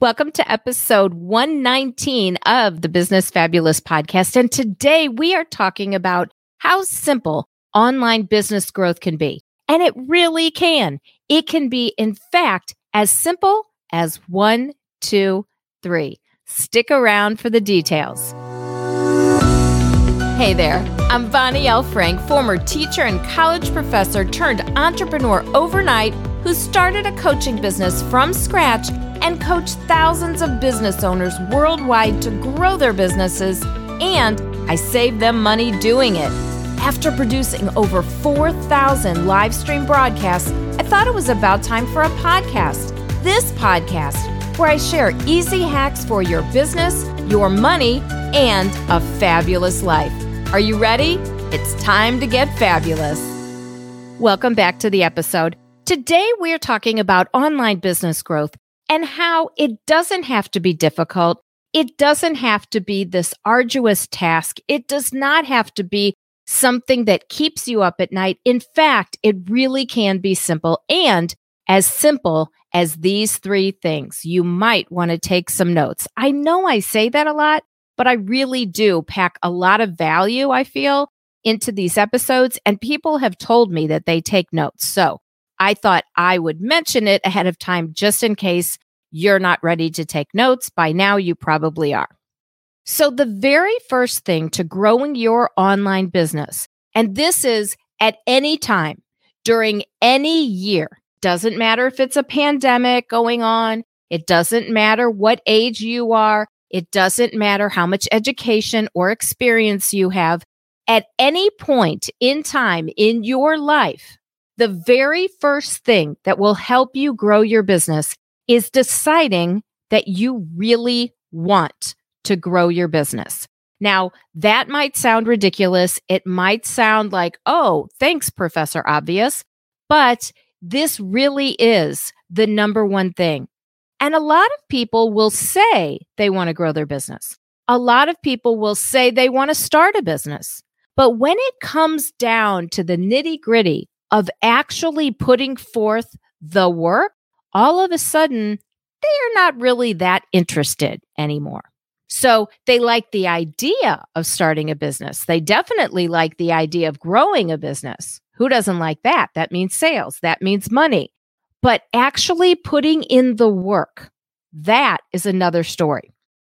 Welcome to episode 119 of the Business Fabulous podcast. And today we are talking about how simple online business growth can be. And it really can. It can be, in fact, as simple as one, two, three. Stick around for the details. Hey there, I'm Bonnie L. Frank, former teacher and college professor turned entrepreneur overnight who started a coaching business from scratch and coached thousands of business owners worldwide to grow their businesses, and I save them money doing it. After producing over 4,000 live stream broadcasts, I thought it was about time for a podcast. This podcast, where I share easy hacks for your business, your money, and a fabulous life. Are you ready? It's time to get fabulous. Welcome back to the episode. Today, we're talking about online business growth and how it doesn't have to be difficult. It doesn't have to be this arduous task. It does not have to be something that keeps you up at night. In fact, it really can be simple and as simple as these three things. You might want to take some notes. I know I say that a lot, but I really do pack a lot of value, I feel, into these episodes. And people have told me that they take notes. So I thought I would mention it ahead of time just in case you're not ready to take notes. By now, you probably are. So, the very first thing to growing your online business, and this is at any time during any year, doesn't matter if it's a pandemic going on, it doesn't matter what age you are, it doesn't matter how much education or experience you have. At any point in time in your life, the very first thing that will help you grow your business is deciding that you really want to grow your business. Now, that might sound ridiculous. It might sound like, oh, thanks, Professor Obvious. But this really is the number one thing. And a lot of people will say they want to grow their business. A lot of people will say they want to start a business. But when it comes down to the nitty gritty of actually putting forth the work, all of a sudden, they are not really that interested anymore. So they like the idea of starting a business. They definitely like the idea of growing a business. Who doesn't like that? That means sales, that means money. But actually putting in the work, that is another story.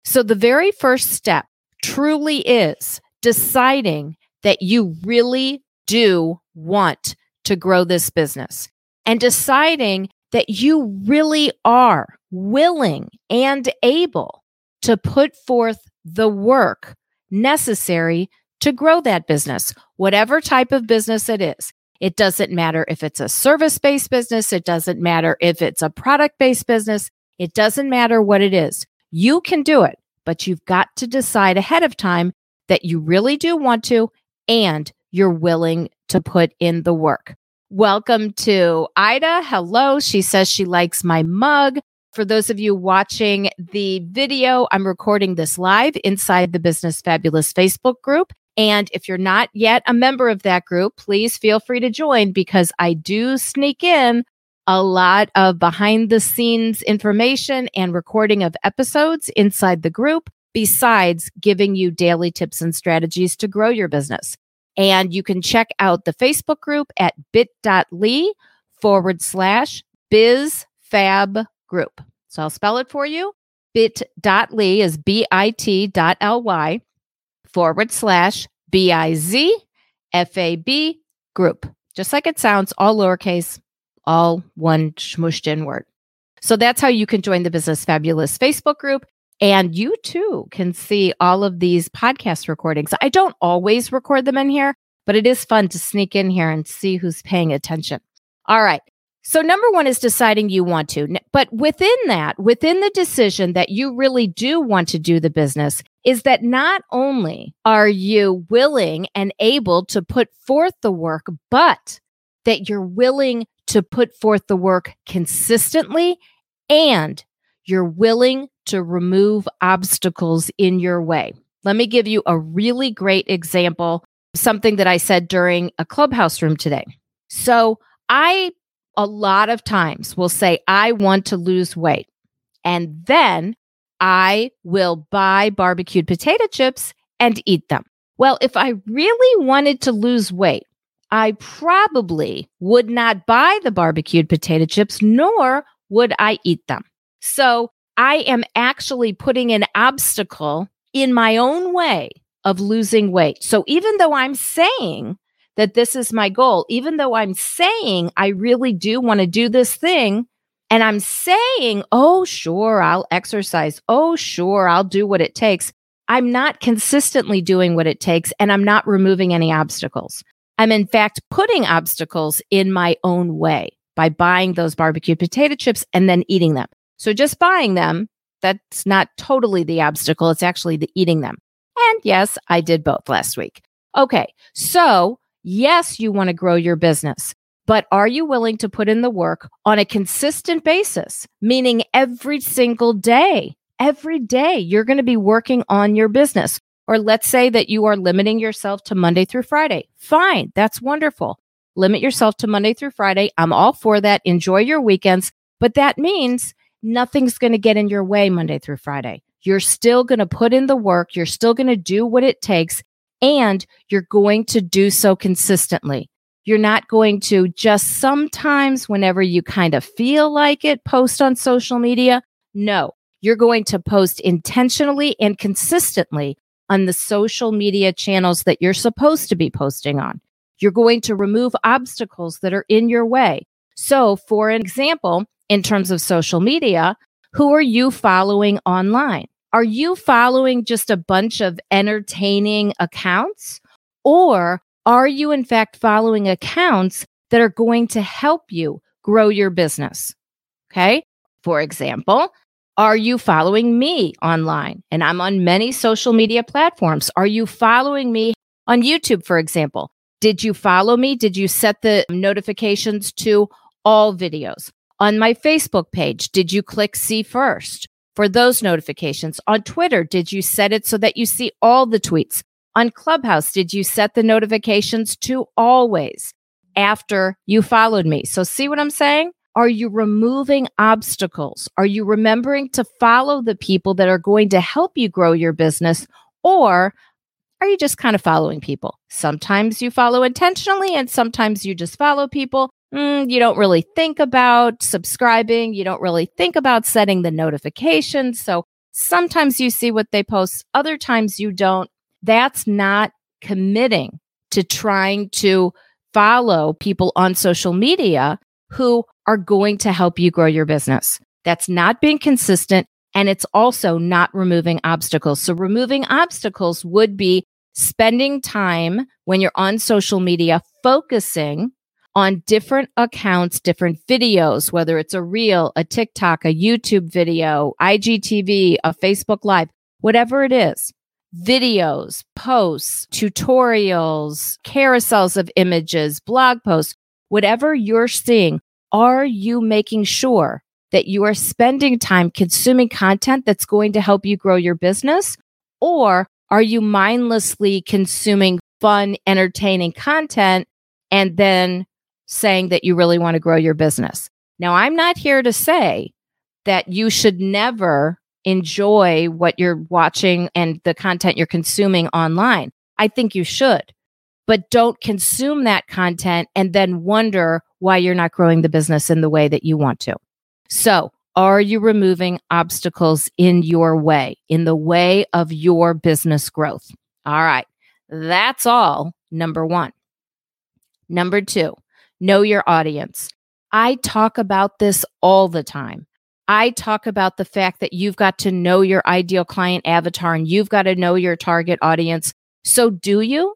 So the very first step truly is deciding that you really do want to grow this business and deciding that you really are willing and able to put forth the work necessary to grow that business, whatever type of business it is. It doesn't matter if it's a service based business. It doesn't matter if it's a product based business. It doesn't matter what it is. You can do it, but you've got to decide ahead of time that you really do want to and you're willing to put in the work. Welcome to Ida. Hello. She says she likes my mug. For those of you watching the video, I'm recording this live inside the Business Fabulous Facebook group. And if you're not yet a member of that group, please feel free to join because I do sneak in a lot of behind the scenes information and recording of episodes inside the group, besides giving you daily tips and strategies to grow your business. And you can check out the Facebook group at bit.ly forward slash bizfab group. So I'll spell it for you. bit.ly is B-I-T dot L-Y forward slash B-I-Z-F-A-B group. Just like it sounds, all lowercase, all one smushed in word. So that's how you can join the Business Fabulous Facebook group. And you too can see all of these podcast recordings. I don't always record them in here, but it is fun to sneak in here and see who's paying attention. All right. So, number one is deciding you want to. But within that, within the decision that you really do want to do the business, is that not only are you willing and able to put forth the work, but that you're willing to put forth the work consistently and you're willing to remove obstacles in your way. Let me give you a really great example, something that I said during a clubhouse room today. So, I a lot of times will say, I want to lose weight. And then I will buy barbecued potato chips and eat them. Well, if I really wanted to lose weight, I probably would not buy the barbecued potato chips, nor would I eat them. So I am actually putting an obstacle in my own way of losing weight. So even though I'm saying that this is my goal, even though I'm saying I really do want to do this thing, and I'm saying, oh, sure, I'll exercise. Oh, sure, I'll do what it takes. I'm not consistently doing what it takes, and I'm not removing any obstacles. I'm, in fact, putting obstacles in my own way by buying those barbecued potato chips and then eating them. So just buying them, that's not totally the obstacle. It's actually the eating them. And yes, I did both last week. Okay. So yes, you want to grow your business, but are you willing to put in the work on a consistent basis? Meaning every single day, every day you're going to be working on your business. Or let's say that you are limiting yourself to Monday through Friday. Fine. That's wonderful. Limit yourself to Monday through Friday. I'm all for that. Enjoy your weekends. But that means nothing's going to get in your way Monday through Friday. You're still going to put in the work. You're still going to do what it takes and you're going to do so consistently. You're not going to just sometimes, whenever you kind of feel like it, post on social media. No, you're going to post intentionally and consistently on the social media channels that you're supposed to be posting on. You're going to remove obstacles that are in your way. So, for an example, in terms of social media, who are you following online? Are you following just a bunch of entertaining accounts? Or are you, in fact, following accounts that are going to help you grow your business? Okay. For example, are you following me online? And I'm on many social media platforms. Are you following me on YouTube, for example? Did you follow me? Did you set the notifications to all videos? On my Facebook page, did you click see first for those notifications? On Twitter, did you set it so that you see all the tweets? On Clubhouse, did you set the notifications to always after you followed me? So, see what I'm saying? Are you removing obstacles? Are you remembering to follow the people that are going to help you grow your business? Or are you just kind of following people? Sometimes you follow intentionally and sometimes you just follow people mm, you don't really think about subscribing. You don't really think about setting the notifications. So sometimes you see what they post, other times you don't. That's not committing to trying to follow people on social media who are going to help you grow your business. That's not being consistent. And it's also not removing obstacles. So removing obstacles would be spending time when you're on social media, focusing on different accounts, different videos, whether it's a reel, a TikTok, a YouTube video, IGTV, a Facebook Live, whatever it is. Videos, posts, tutorials, carousels of images, blog posts, whatever you're seeing, are you making sure that you are spending time consuming content that's going to help you grow your business? Or are you mindlessly consuming fun, entertaining content and then saying that you really want to grow your business. Now, I'm not here to say that you should never enjoy what you're watching and the content you're consuming online. I think you should, but don't consume that content and then wonder why you're not growing the business in the way that you want to. So, are you removing obstacles in your way, in the way of your business growth? All right. That's all. Number one. Number two, know your audience. I talk about this all the time. I talk about the fact that you've got to know your ideal client avatar and you've got to know your target audience. So, do you?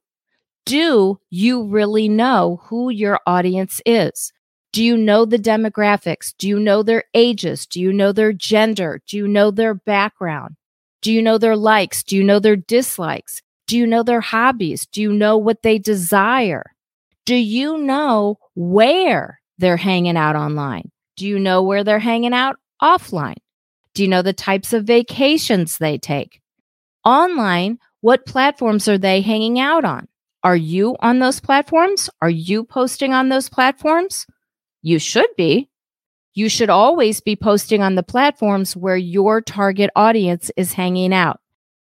Do you really know who your audience is? Do you know the demographics? Do you know their ages? Do you know their gender? Do you know their background? Do you know their likes? Do you know their dislikes? Do you know their hobbies? Do you know what they desire? Do you know where they're hanging out online? Do you know where they're hanging out offline? Do you know the types of vacations they take? Online, what platforms are they hanging out on? Are you on those platforms? Are you posting on those platforms? You should be. You should always be posting on the platforms where your target audience is hanging out.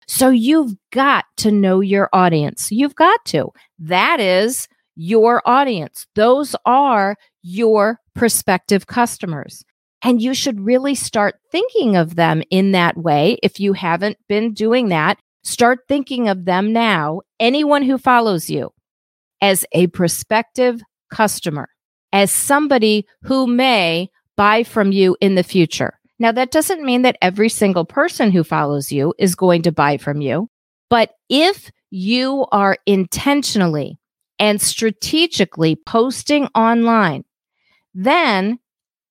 So you've got to know your audience. You've got to. That is your audience. Those are your prospective customers. And you should really start thinking of them in that way. If you haven't been doing that, start thinking of them now, anyone who follows you, as a prospective customer, as somebody who may buy from you in the future. Now, that doesn't mean that every single person who follows you is going to buy from you. But if you are intentionally and strategically posting online, then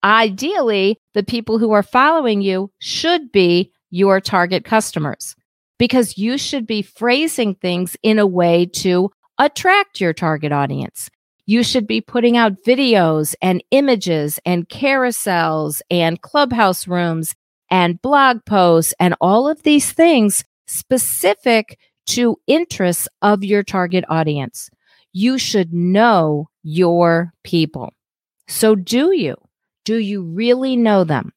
ideally the people who are following you should be your target customers because you should be phrasing things in a way to attract your target audience. You should be putting out videos and images and carousels and clubhouse rooms and blog posts and all of these things specific to interests of your target audience. You should know your people. So, do you? Do you really know them?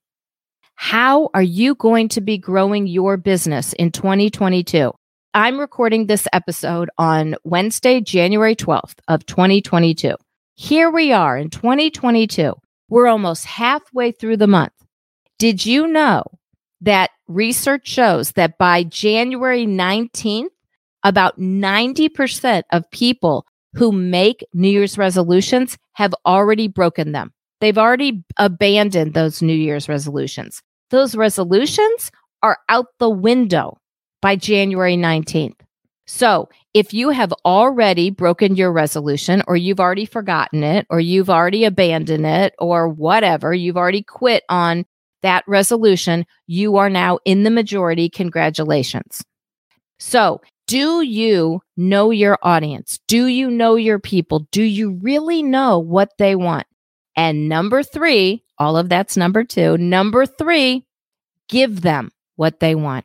How are you going to be growing your business in 2022? I'm recording this episode on Wednesday, January 12th of 2022. Here we are in 2022. We're almost halfway through the month. Did you know that research shows that by January 19th, about 90% of people who make New Year's resolutions have already broken them. They've already abandoned those New Year's resolutions. Those resolutions are out the window by January 19th. So if you have already broken your resolution or you've already forgotten it or you've already abandoned it or whatever, you've already quit on that resolution, you are now in the majority. Congratulations. So do you know your audience? Do you know your people? Do you really know what they want? And number three, all of that's number two. Number three, give them what they want.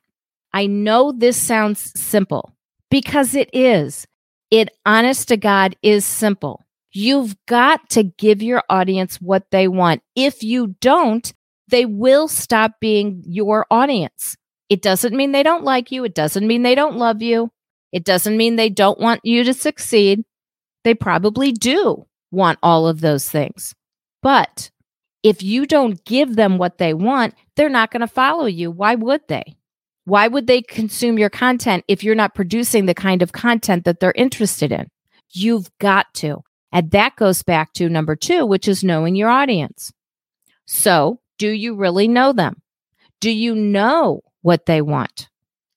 I know this sounds simple because it is. It, honest to God, is simple. You've got to give your audience what they want. If you don't, they will stop being your audience. It doesn't mean they don't like you. It doesn't mean they don't love you. It doesn't mean they don't want you to succeed. They probably do want all of those things. But if you don't give them what they want, they're not going to follow you. Why would they? Why would they consume your content if you're not producing the kind of content that they're interested in? You've got to. And that goes back to number two, which is knowing your audience. So, do you really know them? Do you know what they want?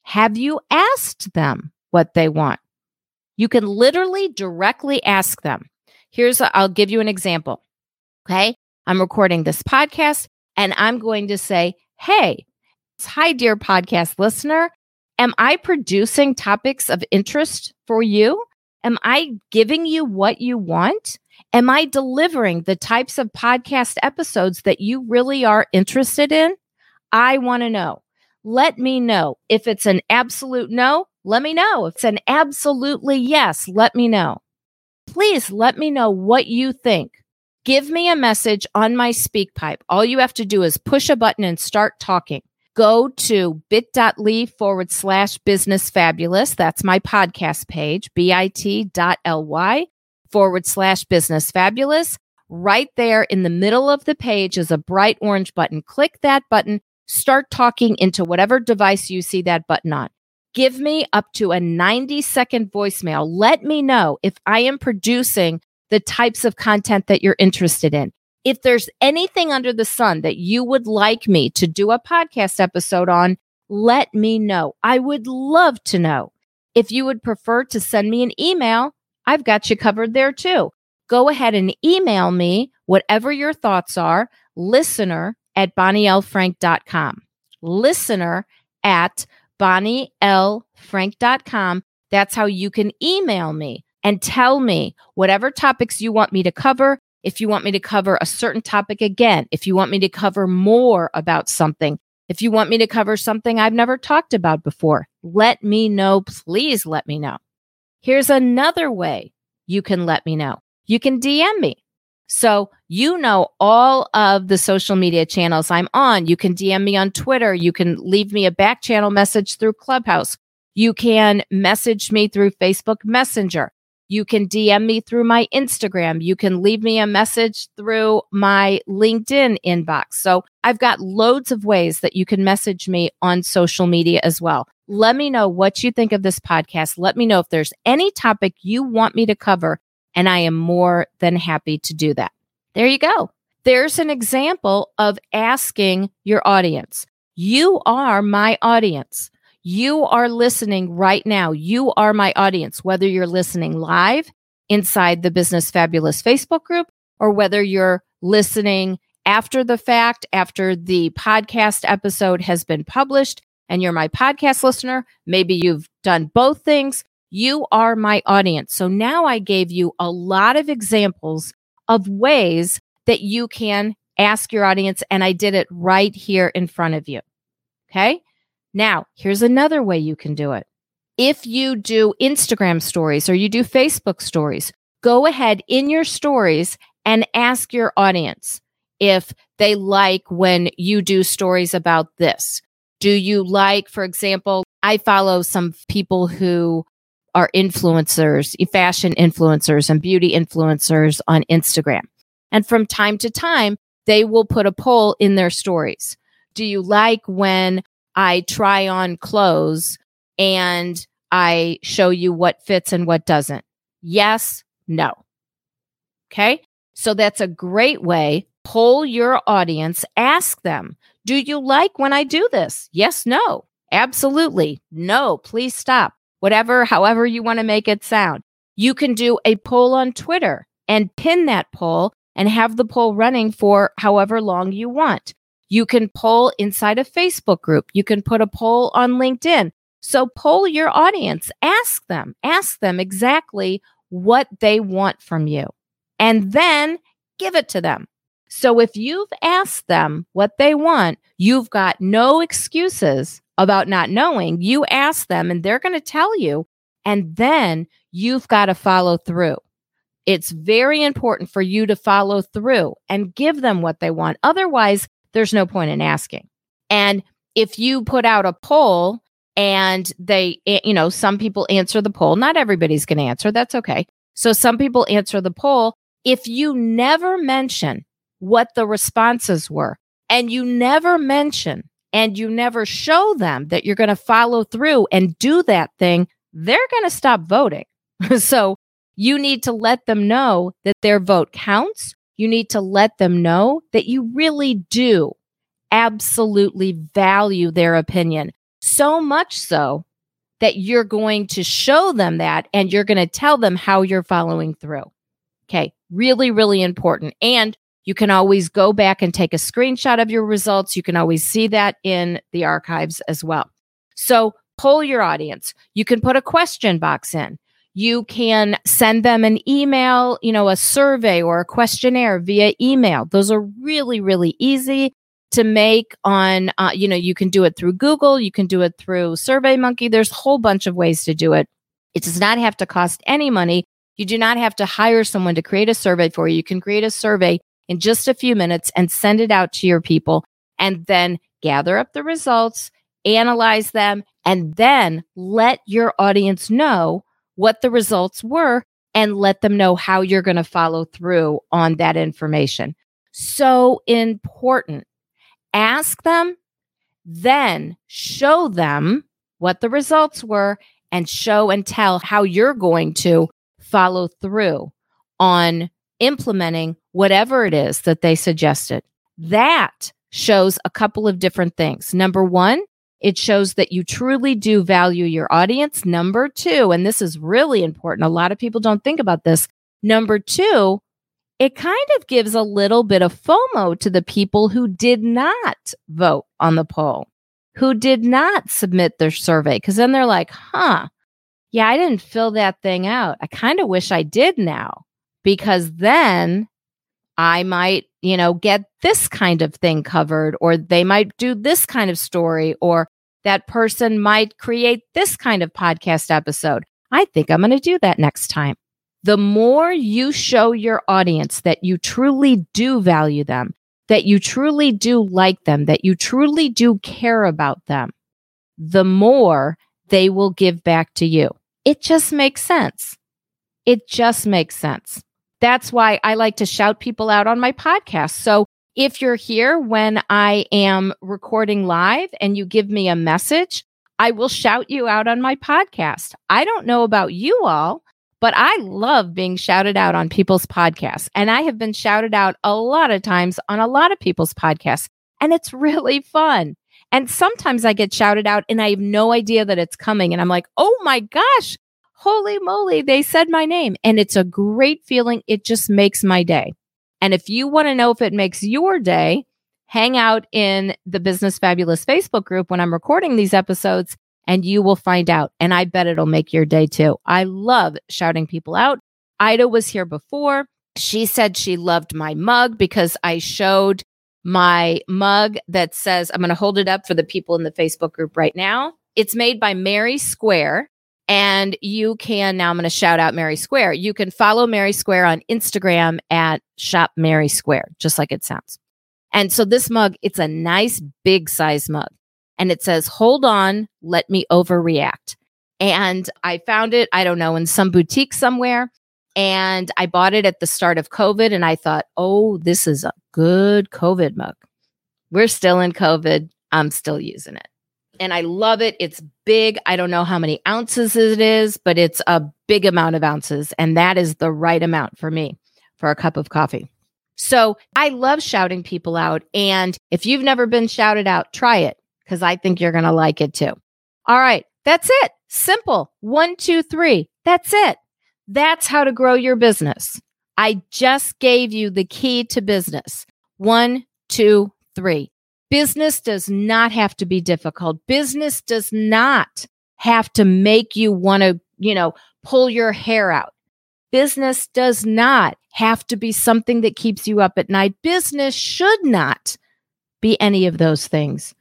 Have you asked them what they want? You can literally directly ask them. Here's, i I'll give you an example. Okay. I'm recording this podcast and I'm going to say, Hey, Hi, dear podcast listener. Am I producing topics of interest for you? Am I giving you what you want? Am I delivering the types of podcast episodes that you really are interested in? I want to know. Let me know. If it's an absolute no, let me know. If it's an absolutely yes, let me know. Please let me know what you think. Give me a message on my SpeakPipe. All you have to do is push a button and start talking go to bit.ly forward slash business fabulous. That's my podcast page, bit.ly forward slash business fabulous. Right there in the middle of the page is a bright orange button. Click that button, start talking into whatever device you see that button on. Give me up to a 90 second voicemail. Let me know if I am producing the types of content that you're interested in if there's anything under the sun that you would like me to do a podcast episode on, let me know. I would love to know. If you would prefer to send me an email, I've got you covered there too. Go ahead and email me whatever your thoughts are, listener at bonnielfrank.com. Listener at bonnielfrank.com. That's how you can email me and tell me whatever topics you want me to cover if you want me to cover a certain topic again, if you want me to cover more about something, if you want me to cover something I've never talked about before, let me know. Please let me know. Here's another way you can let me know. You can DM me. So, you know all of the social media channels I'm on. You can DM me on Twitter. You can leave me a back channel message through Clubhouse. You can message me through Facebook Messenger. You can DM me through my Instagram. You can leave me a message through my LinkedIn inbox. So I've got loads of ways that you can message me on social media as well. Let me know what you think of this podcast. Let me know if there's any topic you want me to cover and I am more than happy to do that. There you go. There's an example of asking your audience. You are my audience. You are listening right now. You are my audience, whether you're listening live inside the Business Fabulous Facebook group or whether you're listening after the fact, after the podcast episode has been published and you're my podcast listener. Maybe you've done both things. You are my audience. So now I gave you a lot of examples of ways that you can ask your audience. And I did it right here in front of you. Okay. Now, here's another way you can do it. If you do Instagram stories or you do Facebook stories, go ahead in your stories and ask your audience if they like when you do stories about this. Do you like, for example, I follow some people who are influencers, fashion influencers and beauty influencers on Instagram. And from time to time, they will put a poll in their stories. Do you like when I try on clothes and I show you what fits and what doesn't? Yes, no. Okay. So that's a great way. Poll your audience, ask them, do you like when I do this? Yes, no. Absolutely. No, please stop whatever, however you want to make it sound. You can do a poll on Twitter and pin that poll and have the poll running for however long you want. You can poll inside a Facebook group. You can put a poll on LinkedIn. So poll your audience, ask them, ask them exactly what they want from you, and then give it to them. So if you've asked them what they want, you've got no excuses about not knowing, you ask them and they're going to tell you. And then you've got to follow through. It's very important for you to follow through and give them what they want. Otherwise, there's no point in asking. And if you put out a poll and they, eh, you know, some people answer the poll, not everybody's going to answer. That's okay. So some people answer the poll. If you never mention what the responses were and you never mention and you never show them that you're going to follow through and do that thing, they're going to stop voting. so you need to let them know that their vote counts. You need to let them know that you really do absolutely value their opinion. So much so that you're going to show them that and you're going to tell them how you're following through. Okay. Really, really important. And you can always go back and take a screenshot of your results. You can always see that in the archives as well. So poll your audience. You can put a question box in. You can send them an email, you know, a survey or a questionnaire via email. Those are really, really easy to make on, uh, you know, you can do it through Google. You can do it through SurveyMonkey. There's a whole bunch of ways to do it. It does not have to cost any money. You do not have to hire someone to create a survey for you. You can create a survey in just a few minutes and send it out to your people and then gather up the results, analyze them, and then let your audience know what the results were and let them know how you're going to follow through on that information. So important. Ask them, then show them what the results were and show and tell how you're going to follow through on implementing whatever it is that they suggested. That shows a couple of different things. Number one, it shows that you truly do value your audience. Number two, and this is really important, a lot of people don't think about this. Number two, it kind of gives a little bit of FOMO to the people who did not vote on the poll, who did not submit their survey, because then they're like, huh, yeah, I didn't fill that thing out. I kind of wish I did now because then I might, you know, get this kind of thing covered, or they might do this kind of story, or that person might create this kind of podcast episode. I think I'm going to do that next time. The more you show your audience that you truly do value them, that you truly do like them, that you truly do care about them, the more they will give back to you. It just makes sense. It just makes sense. That's why I like to shout people out on my podcast. So if you're here when I am recording live and you give me a message, I will shout you out on my podcast. I don't know about you all, but I love being shouted out on people's podcasts. And I have been shouted out a lot of times on a lot of people's podcasts. And it's really fun. And sometimes I get shouted out and I have no idea that it's coming. And I'm like, oh my gosh, holy moly, they said my name. And it's a great feeling. It just makes my day. And if you want to know if it makes your day, hang out in the Business Fabulous Facebook group when I'm recording these episodes and you will find out. And I bet it'll make your day too. I love shouting people out. Ida was here before. She said she loved my mug because I showed my mug that says, I'm going to hold it up for the people in the Facebook group right now. It's made by Mary Square. And you can now, I'm going to shout out Mary Square. You can follow Mary Square on Instagram at Shop Mary Square, just like it sounds. And so this mug, it's a nice big size mug. And it says, Hold on, let me overreact. And I found it, I don't know, in some boutique somewhere. And I bought it at the start of COVID. And I thought, oh, this is a good COVID mug. We're still in COVID. I'm still using it. And I love it. It's big. I don't know how many ounces it is, but it's a big amount of ounces. And that is the right amount for me for a cup of coffee. So I love shouting people out. And if you've never been shouted out, try it because I think you're going to like it too. All right. That's it. Simple. One, two, three. That's it. That's how to grow your business. I just gave you the key to business. One, two, three. Business does not have to be difficult. Business does not have to make you want to, you know, pull your hair out. Business does not have to be something that keeps you up at night. Business should not be any of those things.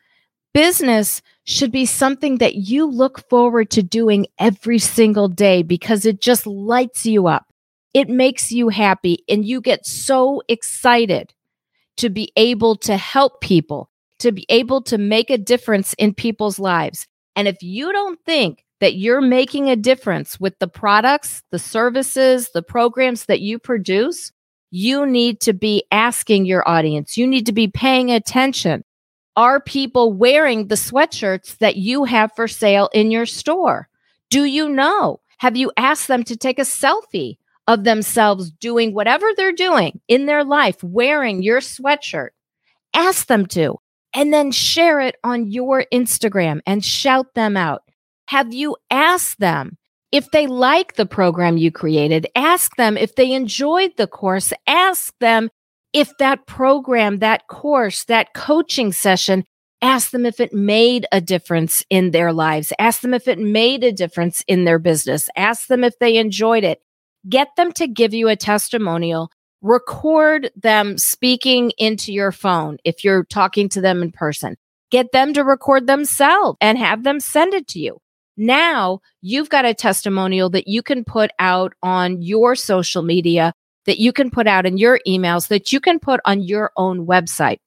Business should be something that you look forward to doing every single day because it just lights you up. It makes you happy and you get so excited to be able to help people, to be able to make a difference in people's lives. And if you don't think that you're making a difference with the products, the services, the programs that you produce, you need to be asking your audience. You need to be paying attention are people wearing the sweatshirts that you have for sale in your store? Do you know? Have you asked them to take a selfie of themselves doing whatever they're doing in their life, wearing your sweatshirt? Ask them to, and then share it on your Instagram and shout them out. Have you asked them if they like the program you created? Ask them if they enjoyed the course. Ask them if that program, that course, that coaching session, ask them if it made a difference in their lives. Ask them if it made a difference in their business. Ask them if they enjoyed it. Get them to give you a testimonial. Record them speaking into your phone if you're talking to them in person. Get them to record themselves and have them send it to you. Now you've got a testimonial that you can put out on your social media that you can put out in your emails that you can put on your own website.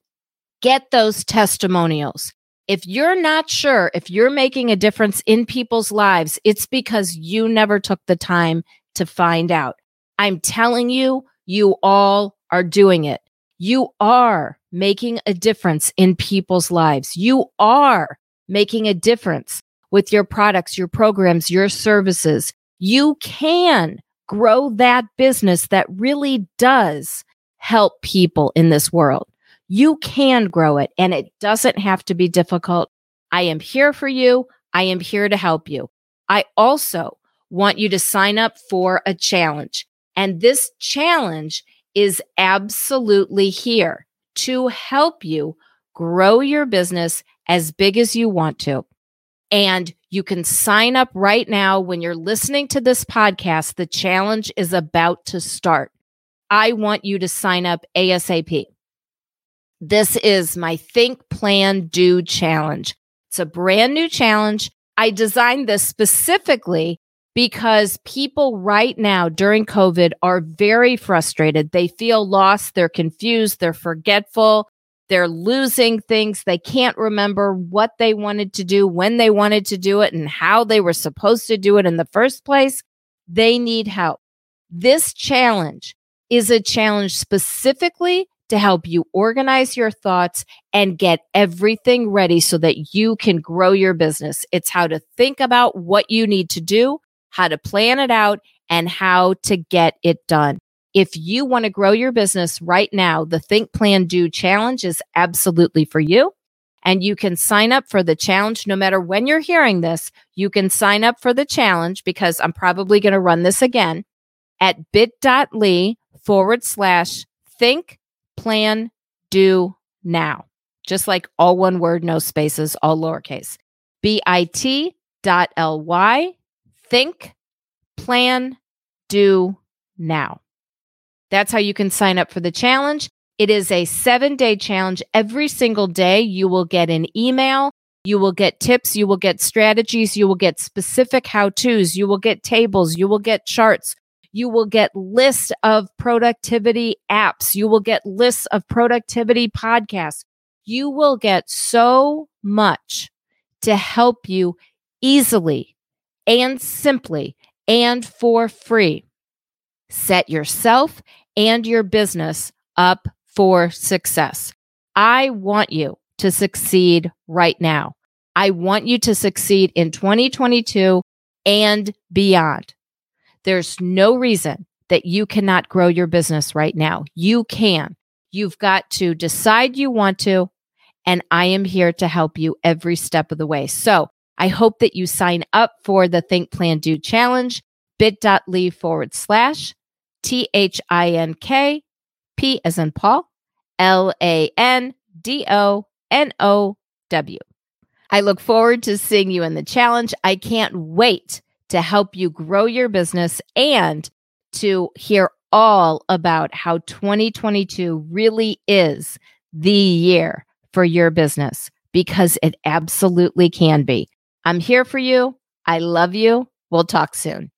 Get those testimonials. If you're not sure if you're making a difference in people's lives, it's because you never took the time to find out. I'm telling you, you all are doing it. You are making a difference in people's lives. You are making a difference with your products, your programs, your services. You can grow that business that really does help people in this world. You can grow it and it doesn't have to be difficult. I am here for you. I am here to help you. I also want you to sign up for a challenge. And this challenge is absolutely here to help you grow your business as big as you want to. And you can sign up right now when you're listening to this podcast. The challenge is about to start. I want you to sign up ASAP. This is my Think, Plan, Do challenge. It's a brand new challenge. I designed this specifically because people right now during COVID are very frustrated. They feel lost, they're confused, they're forgetful, they're losing things. They can't remember what they wanted to do, when they wanted to do it, and how they were supposed to do it in the first place. They need help. This challenge is a challenge specifically to help you organize your thoughts and get everything ready so that you can grow your business. It's how to think about what you need to do, how to plan it out, and how to get it done. If you want to grow your business right now, the Think Plan Do challenge is absolutely for you. And you can sign up for the challenge no matter when you're hearing this. You can sign up for the challenge because I'm probably going to run this again at bit.ly forward slash think plan do now. Just like all one word, no spaces, all lowercase. B-I-T dot L-Y think plan do now. That's how you can sign up for the challenge. It is a seven day challenge. Every single day, you will get an email. You will get tips. You will get strategies. You will get specific how to's. You will get tables. You will get charts. You will get lists of productivity apps. You will get lists of productivity podcasts. You will get so much to help you easily and simply and for free set yourself and your business up for success. I want you to succeed right now. I want you to succeed in 2022 and beyond. There's no reason that you cannot grow your business right now. You can. You've got to decide you want to, and I am here to help you every step of the way. So I hope that you sign up for the Think Plan Do Challenge, bit.ly forward slash T H I N K P as in Paul, L A N D O N O W. I look forward to seeing you in the challenge. I can't wait to help you grow your business and to hear all about how 2022 really is the year for your business because it absolutely can be. I'm here for you. I love you. We'll talk soon.